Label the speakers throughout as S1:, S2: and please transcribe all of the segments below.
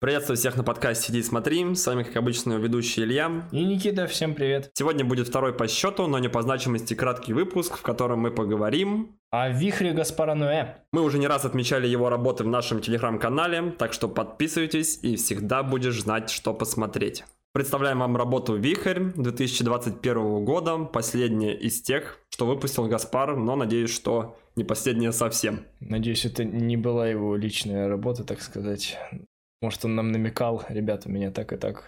S1: Приветствую всех на подкасте «Сиди и смотри». С вами, как обычно, ведущий Илья.
S2: И Никита, всем привет.
S1: Сегодня будет второй по счету, но не по значимости краткий выпуск, в котором мы поговорим...
S2: О вихре Гаспара Ноэ.
S1: Мы уже не раз отмечали его работы в нашем телеграм-канале, так что подписывайтесь и всегда будешь знать, что посмотреть. Представляем вам работу «Вихрь» 2021 года, последняя из тех, что выпустил Гаспар, но надеюсь, что не последняя совсем.
S2: Надеюсь, это не была его личная работа, так сказать. Может, он нам намекал, ребята, меня так и так.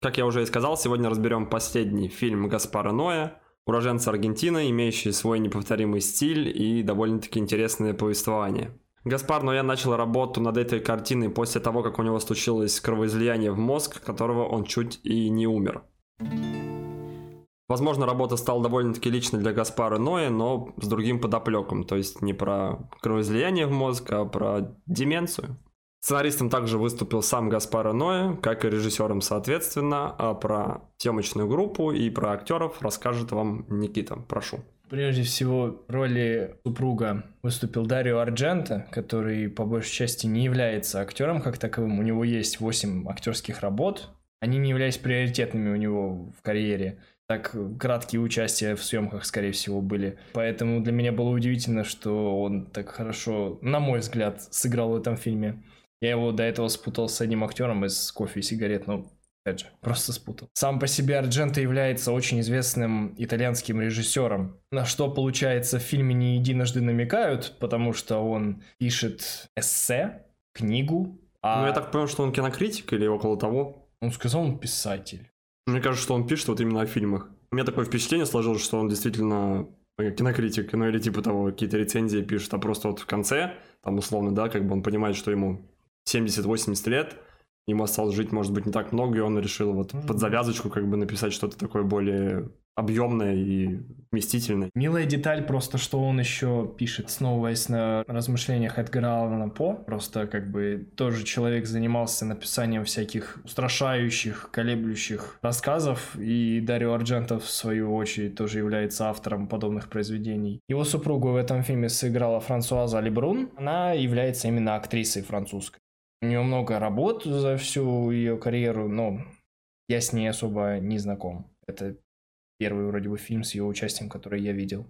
S1: Как я уже и сказал, сегодня разберем последний фильм Гаспара Ноя, уроженца Аргентины, имеющий свой неповторимый стиль и довольно-таки интересное повествование. Гаспар Ноя начал работу над этой картиной после того, как у него случилось кровоизлияние в мозг, которого он чуть и не умер. Возможно, работа стала довольно-таки личной для Гаспара Ноя, но с другим подоплеком, то есть не про кровоизлияние в мозг, а про деменцию. Сценаристом также выступил сам Гаспар Ноя, как и режиссером соответственно, а про съемочную группу и про актеров расскажет вам Никита. Прошу.
S2: Прежде всего, в роли супруга выступил Дарио Арджента, который по большей части не является актером как таковым. У него есть 8 актерских работ. Они не являлись приоритетными у него в карьере. Так, краткие участия в съемках, скорее всего, были. Поэтому для меня было удивительно, что он так хорошо, на мой взгляд, сыграл в этом фильме. Я его до этого спутал с одним актером из кофе и сигарет, но опять же, просто спутал. Сам по себе Ардженто является очень известным итальянским режиссером, на что, получается, в фильме не единожды намекают, потому что он пишет эссе, книгу.
S1: А... Ну, я так понял, что он кинокритик или около того.
S2: Он сказал, он писатель.
S1: Мне кажется, что он пишет вот именно о фильмах. У меня такое впечатление сложилось, что он действительно кинокритик, ну или типа того, какие-то рецензии пишет, а просто вот в конце, там условно, да, как бы он понимает, что ему 70-80 лет, ему осталось жить, может быть, не так много, и он решил вот mm-hmm. под завязочку как бы написать что-то такое более объемное и вместительное.
S2: Милая деталь просто, что он еще пишет, основываясь на размышлениях Эдгара Аллана По. Просто как бы тоже человек занимался написанием всяких устрашающих, колеблющих рассказов, и Дарио Ардженто, в свою очередь, тоже является автором подобных произведений. Его супругу в этом фильме сыграла Франсуаза Лебрун. Она является именно актрисой французской. У нее много работ за всю ее карьеру, но я с ней особо не знаком. Это первый вроде бы фильм с ее участием, который я видел.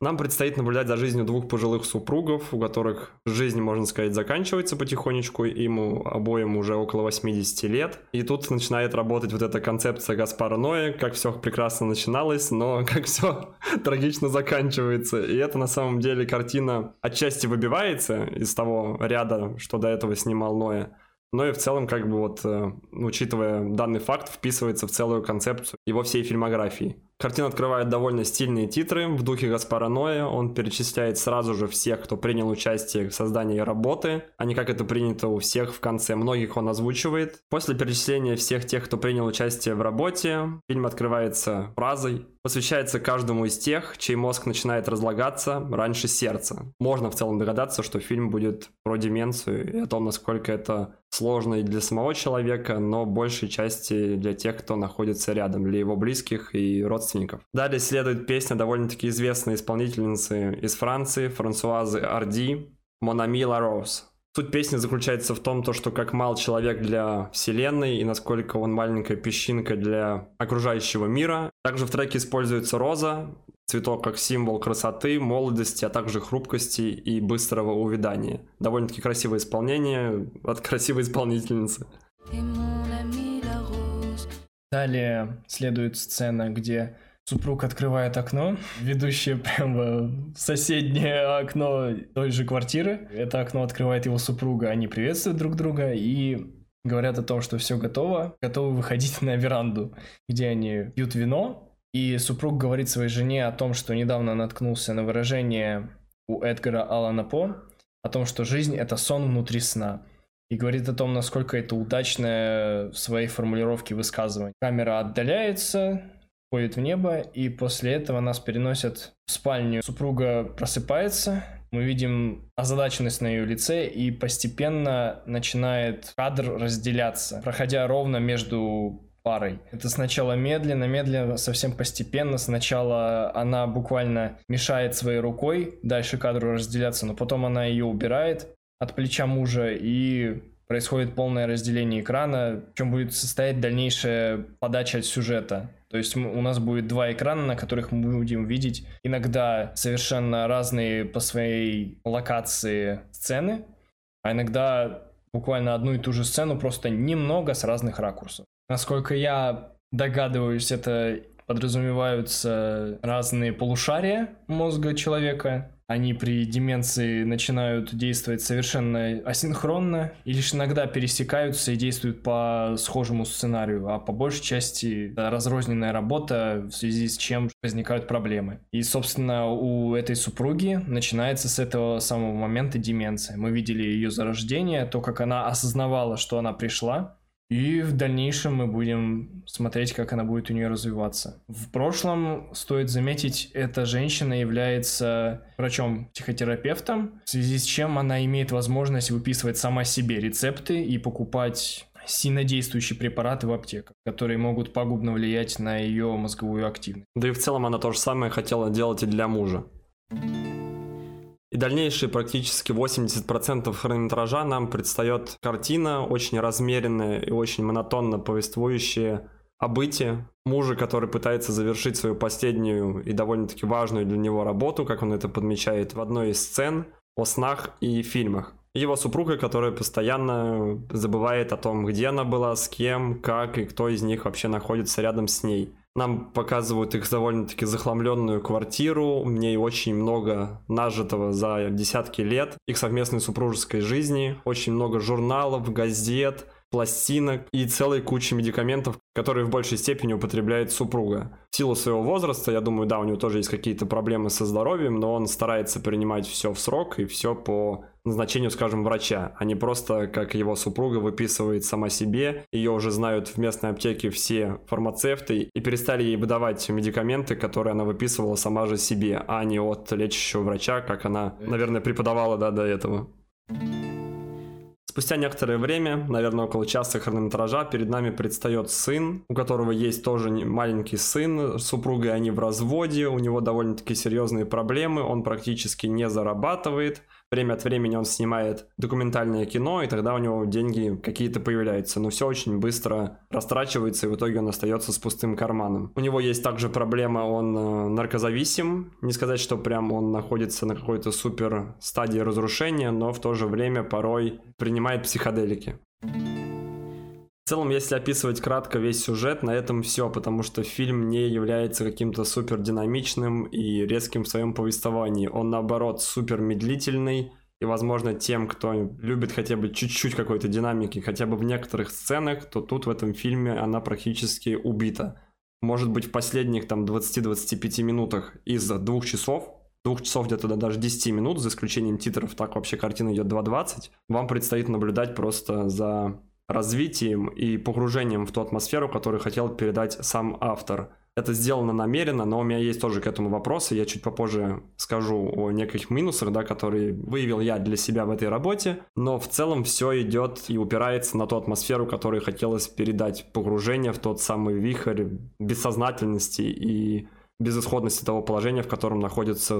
S1: Нам предстоит наблюдать за жизнью двух пожилых супругов, у которых жизнь, можно сказать, заканчивается потихонечку, им обоим уже около 80 лет. И тут начинает работать вот эта концепция Гаспара Ноя, как все прекрасно начиналось, но как все трагично заканчивается. И это на самом деле картина отчасти выбивается из того ряда, что до этого снимал Ноя. Но и в целом, как бы вот, э, учитывая данный факт, вписывается в целую концепцию его всей фильмографии. Картина открывает довольно стильные титры в духе Гаспара Ноя. Он перечисляет сразу же всех, кто принял участие в создании работы, а не как это принято у всех в конце. Многих он озвучивает. После перечисления всех тех, кто принял участие в работе, фильм открывается фразой посвящается каждому из тех, чей мозг начинает разлагаться раньше сердца. Можно в целом догадаться, что фильм будет про деменцию и о том, насколько это сложно и для самого человека, но большей части для тех, кто находится рядом, для его близких и родственников. Далее следует песня довольно-таки известной исполнительницы из Франции, Франсуазы Арди, «Монами Ла Роуз». Суть песни заключается в том, то, что как мал человек для вселенной и насколько он маленькая песчинка для окружающего мира. Также в треке используется роза, цветок как символ красоты, молодости, а также хрупкости и быстрого увядания. Довольно-таки красивое исполнение от красивой исполнительницы.
S2: Далее следует сцена, где Супруг открывает окно, ведущее прямо в соседнее окно той же квартиры. Это окно открывает его супруга, они приветствуют друг друга и говорят о том, что все готово, готовы выходить на веранду, где они пьют вино. И супруг говорит своей жене о том, что недавно наткнулся на выражение у Эдгара Алана По, о том, что жизнь — это сон внутри сна. И говорит о том, насколько это удачное в своей формулировке высказывание. Камера отдаляется, ходит в небо, и после этого нас переносят в спальню. Супруга просыпается, мы видим озадаченность на ее лице, и постепенно начинает кадр разделяться, проходя ровно между парой. Это сначала медленно, медленно, совсем постепенно. Сначала она буквально мешает своей рукой дальше кадру разделяться, но потом она ее убирает от плеча мужа и происходит полное разделение экрана, в чем будет состоять дальнейшая подача сюжета. То есть у нас будет два экрана, на которых мы будем видеть иногда совершенно разные по своей локации сцены, а иногда буквально одну и ту же сцену, просто немного с разных ракурсов. Насколько я догадываюсь, это подразумеваются разные полушария мозга человека, они при деменции начинают действовать совершенно асинхронно и лишь иногда пересекаются и действуют по схожему сценарию, а по большей части разрозненная работа, в связи с чем возникают проблемы. И, собственно, у этой супруги начинается с этого самого момента деменция. Мы видели ее зарождение, то, как она осознавала, что она пришла, и в дальнейшем мы будем смотреть, как она будет у нее развиваться. В прошлом, стоит заметить, эта женщина является врачом-психотерапевтом, в связи с чем она имеет возможность выписывать сама себе рецепты и покупать сильнодействующие препараты в аптеках, которые могут пагубно влиять на ее мозговую активность.
S1: Да и в целом она то же самое хотела делать и для мужа. И дальнейшие практически 80% хронометража нам предстает картина, очень размеренная и очень монотонно повествующая о быте мужа, который пытается завершить свою последнюю и довольно-таки важную для него работу, как он это подмечает в одной из сцен, о снах и фильмах. Его супруга, которая постоянно забывает о том, где она была, с кем, как и кто из них вообще находится рядом с ней. Нам показывают их довольно-таки захламленную квартиру, в ней очень много нажитого за десятки лет их совместной супружеской жизни, очень много журналов, газет, пластинок и целой кучи медикаментов, которые в большей степени употребляет супруга. В силу своего возраста, я думаю, да, у него тоже есть какие-то проблемы со здоровьем, но он старается принимать все в срок и все по назначению, скажем, врача, а не просто, как его супруга выписывает сама себе. Ее уже знают в местной аптеке все фармацевты и перестали ей выдавать медикаменты, которые она выписывала сама же себе, а не от лечащего врача, как она, наверное, преподавала да, до этого. Спустя некоторое время, наверное, около часа хронометража, перед нами предстает сын, у которого есть тоже маленький сын, супруга они в разводе, у него довольно-таки серьезные проблемы, он практически не зарабатывает, Время от времени он снимает документальное кино, и тогда у него деньги какие-то появляются. Но все очень быстро растрачивается, и в итоге он остается с пустым карманом. У него есть также проблема, он э, наркозависим. Не сказать, что прям он находится на какой-то супер стадии разрушения, но в то же время порой принимает психоделики. В целом, если описывать кратко весь сюжет, на этом все, потому что фильм не является каким-то супер динамичным и резким в своем повествовании. Он, наоборот, супер медлительный, и, возможно, тем, кто любит хотя бы чуть-чуть какой-то динамики, хотя бы в некоторых сценах, то тут в этом фильме она практически убита. Может быть, в последних там 20-25 минутах из двух часов, двух часов где-то до даже 10 минут, за исключением титров, так вообще картина идет 2.20, вам предстоит наблюдать просто за развитием и погружением в ту атмосферу, которую хотел передать сам автор. Это сделано намеренно, но у меня есть тоже к этому вопросы. Я чуть попозже скажу о неких минусах, да, которые выявил я для себя в этой работе. Но в целом все идет и упирается на ту атмосферу, которую хотелось передать. Погружение в тот самый вихрь бессознательности и безысходности того положения, в котором находится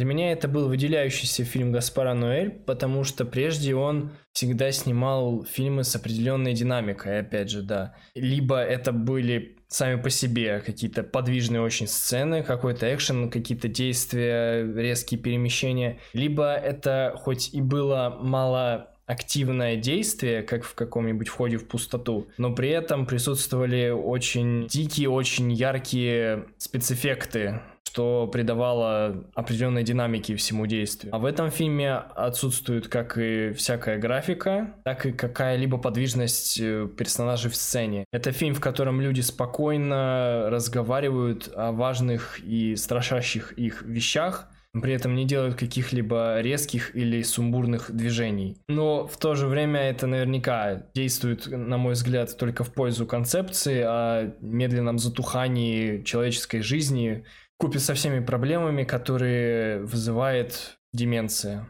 S2: для меня это был выделяющийся фильм Гаспара Ноэль, потому что прежде он всегда снимал фильмы с определенной динамикой, опять же, да. Либо это были сами по себе какие-то подвижные очень сцены, какой-то экшен, какие-то действия, резкие перемещения, либо это хоть и было мало активное действие, как в каком-нибудь входе в пустоту, но при этом присутствовали очень дикие, очень яркие спецэффекты, что придавало определенной динамики всему действию. А в этом фильме отсутствует как и всякая графика, так и какая-либо подвижность э, персонажей в сцене. Это фильм, в котором люди спокойно разговаривают о важных и страшащих их вещах, при этом не делают каких-либо резких или сумбурных движений. Но в то же время это наверняка действует, на мой взгляд, только в пользу концепции о медленном затухании человеческой жизни, купе со всеми проблемами, которые вызывает деменция.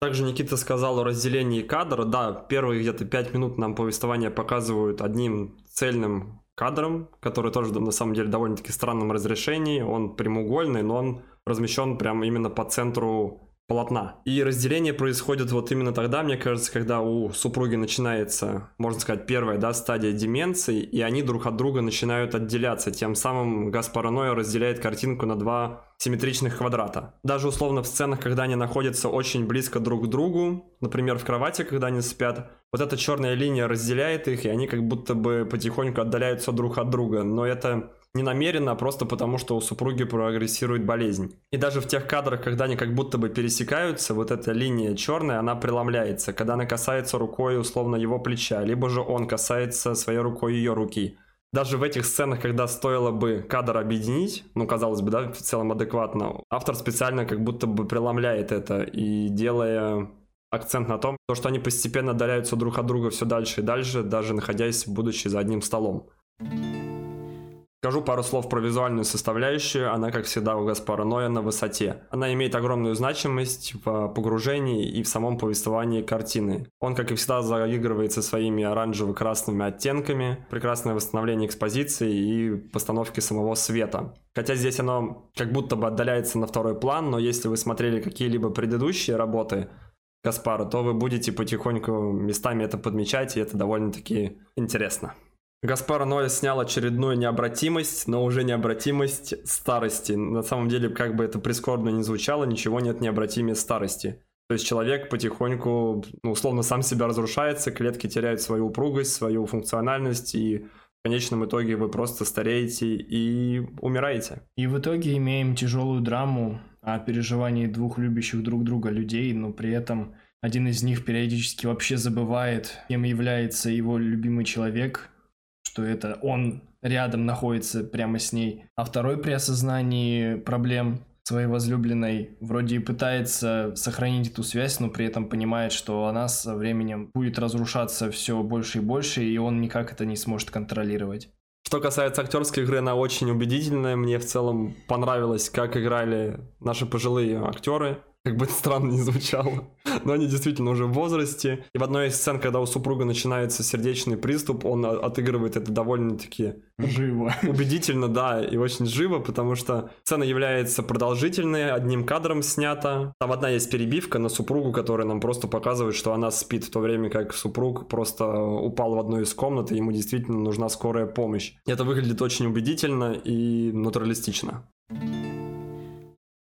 S1: Также Никита сказал о разделении кадра. Да, первые где-то пять минут нам повествование показывают одним цельным кадром, который тоже на самом деле довольно-таки странном разрешении. Он прямоугольный, но он размещен прямо именно по центру полотна. И разделение происходит вот именно тогда, мне кажется, когда у супруги начинается, можно сказать, первая да, стадия деменции, и они друг от друга начинают отделяться. Тем самым Гаспар Ноя разделяет картинку на два симметричных квадрата. Даже условно в сценах, когда они находятся очень близко друг к другу, например, в кровати, когда они спят, вот эта черная линия разделяет их, и они как будто бы потихоньку отдаляются друг от друга. Но это не намеренно, а просто потому, что у супруги прогрессирует болезнь. И даже в тех кадрах, когда они как будто бы пересекаются, вот эта линия черная, она преломляется, когда она касается рукой условно его плеча, либо же он касается своей рукой ее руки. Даже в этих сценах, когда стоило бы кадр объединить, ну, казалось бы, да, в целом адекватно, автор специально как будто бы преломляет это и делая акцент на том, то, что они постепенно отдаляются друг от друга все дальше и дальше, даже находясь, будучи за одним столом. Скажу пару слов про визуальную составляющую. Она, как всегда, у Гаспара Ноя на высоте. Она имеет огромную значимость в погружении и в самом повествовании картины. Он, как и всегда, заигрывается своими оранжево-красными оттенками, прекрасное восстановление экспозиции и постановки самого света. Хотя здесь оно как будто бы отдаляется на второй план, но если вы смотрели какие-либо предыдущие работы Гаспара, то вы будете потихоньку местами это подмечать, и это довольно-таки интересно. Гаспар Ноэ снял очередную необратимость, но уже необратимость старости. На самом деле, как бы это прискорбно не звучало, ничего нет необратимее старости. То есть человек потихоньку, ну, условно, сам себя разрушается, клетки теряют свою упругость, свою функциональность, и в конечном итоге вы просто стареете и умираете.
S2: И в итоге имеем тяжелую драму о переживании двух любящих друг друга людей, но при этом один из них периодически вообще забывает, кем является его любимый человек, что это он рядом находится прямо с ней, а второй при осознании проблем своей возлюбленной вроде и пытается сохранить эту связь, но при этом понимает, что она со временем будет разрушаться все больше и больше, и он никак это не сможет контролировать.
S1: Что касается актерской игры, она очень убедительная. Мне в целом понравилось, как играли наши пожилые актеры как бы это странно не звучало, но они действительно уже в возрасте. И в одной из сцен, когда у супруга начинается сердечный приступ, он отыгрывает это довольно-таки
S2: живо.
S1: Убедительно, да, и очень живо, потому что сцена является продолжительной, одним кадром снята. Там одна есть перебивка на супругу, которая нам просто показывает, что она спит, в то время как супруг просто упал в одну из комнат, и ему действительно нужна скорая помощь. Это выглядит очень убедительно и натуралистично.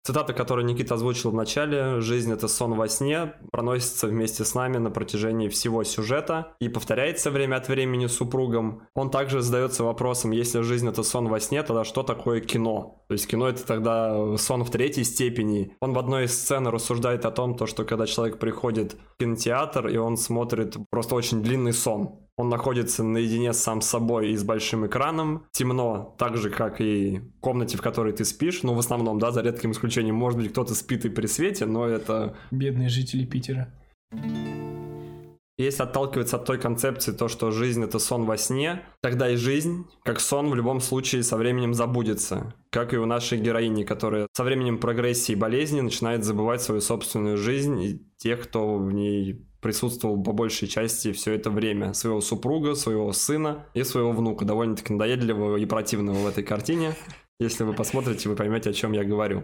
S1: Цитата, которую Никита озвучил в начале, «Жизнь — это сон во сне», проносится вместе с нами на протяжении всего сюжета и повторяется время от времени супругом. Он также задается вопросом, если жизнь — это сон во сне, тогда что такое кино? То есть кино — это тогда сон в третьей степени. Он в одной из сцен рассуждает о том, то, что когда человек приходит в кинотеатр, и он смотрит просто очень длинный сон, он находится наедине сам с собой и с большим экраном. Темно, так же, как и в комнате, в которой ты спишь. Ну, в основном, да, за редким исключением. Может быть, кто-то спит и при свете, но это...
S2: Бедные жители Питера.
S1: Если отталкиваться от той концепции, то, что жизнь — это сон во сне, тогда и жизнь, как сон, в любом случае со временем забудется. Как и у нашей героини, которая со временем прогрессии и болезни начинает забывать свою собственную жизнь и тех, кто в ней присутствовал по большей части все это время. Своего супруга, своего сына и своего внука. Довольно-таки надоедливого и противного в этой картине. Если вы посмотрите, вы поймете, о чем я говорю.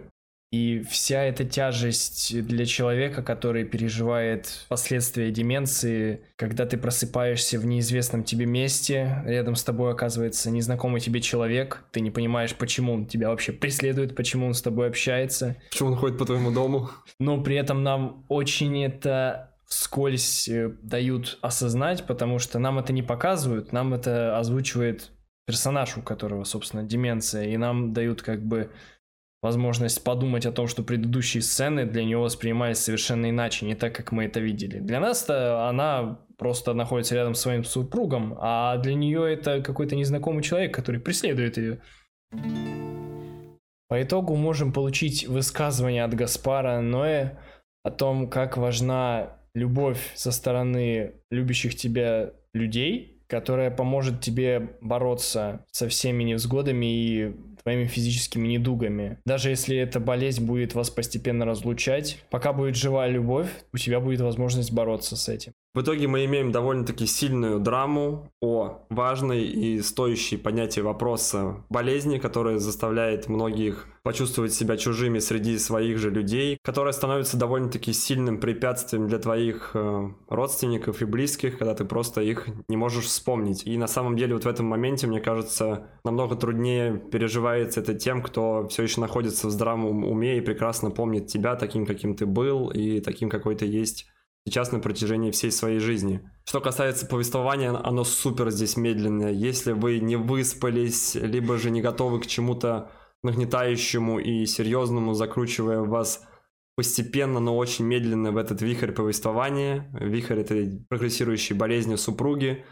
S2: И вся эта тяжесть для человека, который переживает последствия деменции, когда ты просыпаешься в неизвестном тебе месте, рядом с тобой оказывается незнакомый тебе человек, ты не понимаешь, почему он тебя вообще преследует, почему он с тобой общается.
S1: Почему он ходит по твоему дому.
S2: Но при этом нам очень это вскользь э, дают осознать, потому что нам это не показывают, нам это озвучивает персонаж, у которого, собственно, деменция, и нам дают как бы возможность подумать о том, что предыдущие сцены для него воспринимались совершенно иначе, не так, как мы это видели. Для нас-то она просто находится рядом с своим супругом, а для нее это какой-то незнакомый человек, который преследует ее. По итогу можем получить высказывание от Гаспара Ноэ о том, как важна любовь со стороны любящих тебя людей, которая поможет тебе бороться со всеми невзгодами и твоими физическими недугами. Даже если эта болезнь будет вас постепенно разлучать, пока будет жива любовь, у тебя будет возможность бороться с этим.
S1: В итоге мы имеем довольно-таки сильную драму о важной и стоящей понятии вопроса болезни, которая заставляет многих почувствовать себя чужими среди своих же людей, которая становится довольно-таки сильным препятствием для твоих э, родственников и близких, когда ты просто их не можешь вспомнить. И на самом деле вот в этом моменте, мне кажется, намного труднее переживается это тем, кто все еще находится в здравом уме и прекрасно помнит тебя таким, каким ты был и таким, какой ты есть сейчас на протяжении всей своей жизни. Что касается повествования, оно супер здесь медленное. Если вы не выспались, либо же не готовы к чему-то нагнетающему и серьезному, закручивая вас постепенно, но очень медленно в этот вихрь повествования, вихрь этой прогрессирующей болезни супруги,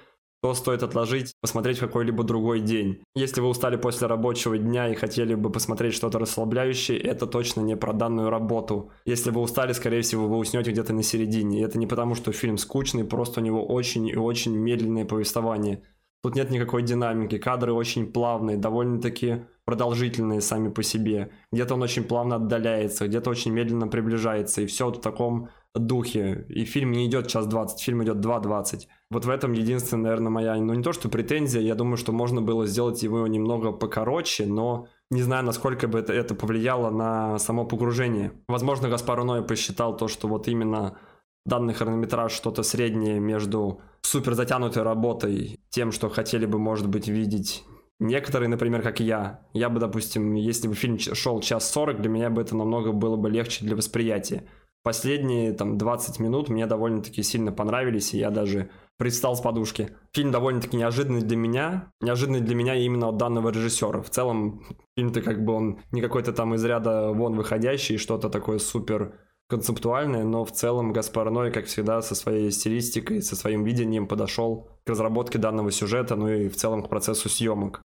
S1: то стоит отложить, посмотреть какой-либо другой день. Если вы устали после рабочего дня и хотели бы посмотреть что-то расслабляющее, это точно не про данную работу. Если вы устали, скорее всего, вы уснете где-то на середине. И это не потому, что фильм скучный, просто у него очень и очень медленное повествование. Тут нет никакой динамики, кадры очень плавные, довольно-таки продолжительные сами по себе. Где-то он очень плавно отдаляется, где-то очень медленно приближается, и все вот в таком духе. И фильм не идет час 20, фильм идет 2.20. Вот в этом единственная, наверное, моя, ну не то что претензия, я думаю, что можно было сделать его немного покороче, но не знаю, насколько бы это, это повлияло на само погружение. Возможно, Гаспар Ной посчитал то, что вот именно данный хронометраж что-то среднее между супер затянутой работой, тем, что хотели бы, может быть, видеть Некоторые, например, как я, я бы, допустим, если бы фильм шел час сорок, для меня бы это намного было бы легче для восприятия. Последние там 20 минут мне довольно-таки сильно понравились, и я даже предстал с подушки. Фильм довольно-таки неожиданный для меня, неожиданный для меня именно от данного режиссера. В целом, фильм-то как бы он не какой-то там из ряда вон выходящий, что-то такое супер концептуальное, но в целом Гаспар Ной, как всегда, со своей стилистикой, со своим видением подошел к разработке данного сюжета, ну и в целом к процессу съемок.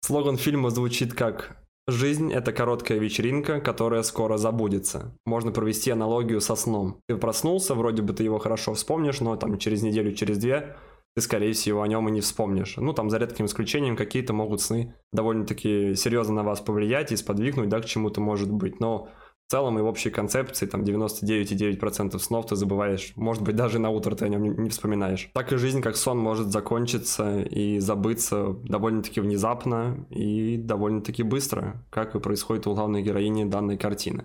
S1: Слоган фильма звучит как Жизнь — это короткая вечеринка, которая скоро забудется. Можно провести аналогию со сном. Ты проснулся, вроде бы ты его хорошо вспомнишь, но там через неделю, через две ты, скорее всего, о нем и не вспомнишь. Ну, там, за редким исключением, какие-то могут сны довольно-таки серьезно на вас повлиять и сподвигнуть, да, к чему-то может быть. Но целом и в общей концепции там 99,9% снов ты забываешь. Может быть, даже на утро ты о нем не вспоминаешь. Так и жизнь как сон может закончиться и забыться довольно-таки внезапно и довольно-таки быстро, как и происходит у главной героини данной картины.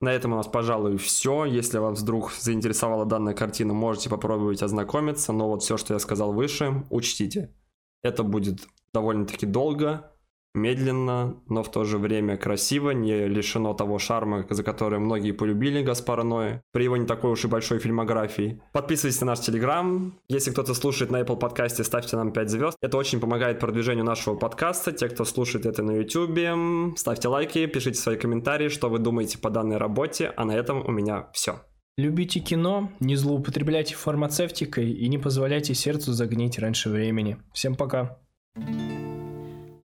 S1: На этом у нас, пожалуй, все. Если вас вдруг заинтересовала данная картина, можете попробовать ознакомиться. Но вот все, что я сказал выше, учтите. Это будет довольно-таки долго, медленно, но в то же время красиво, не лишено того шарма, за который многие полюбили Гаспара Ноя, при его не такой уж и большой фильмографии. Подписывайтесь на наш Телеграм. Если кто-то слушает на Apple подкасте, ставьте нам 5 звезд. Это очень помогает продвижению нашего подкаста. Те, кто слушает это на YouTube, ставьте лайки, пишите свои комментарии, что вы думаете по данной работе. А на этом у меня все.
S2: Любите кино, не злоупотребляйте фармацевтикой и не позволяйте сердцу загнить раньше времени. Всем пока. thank you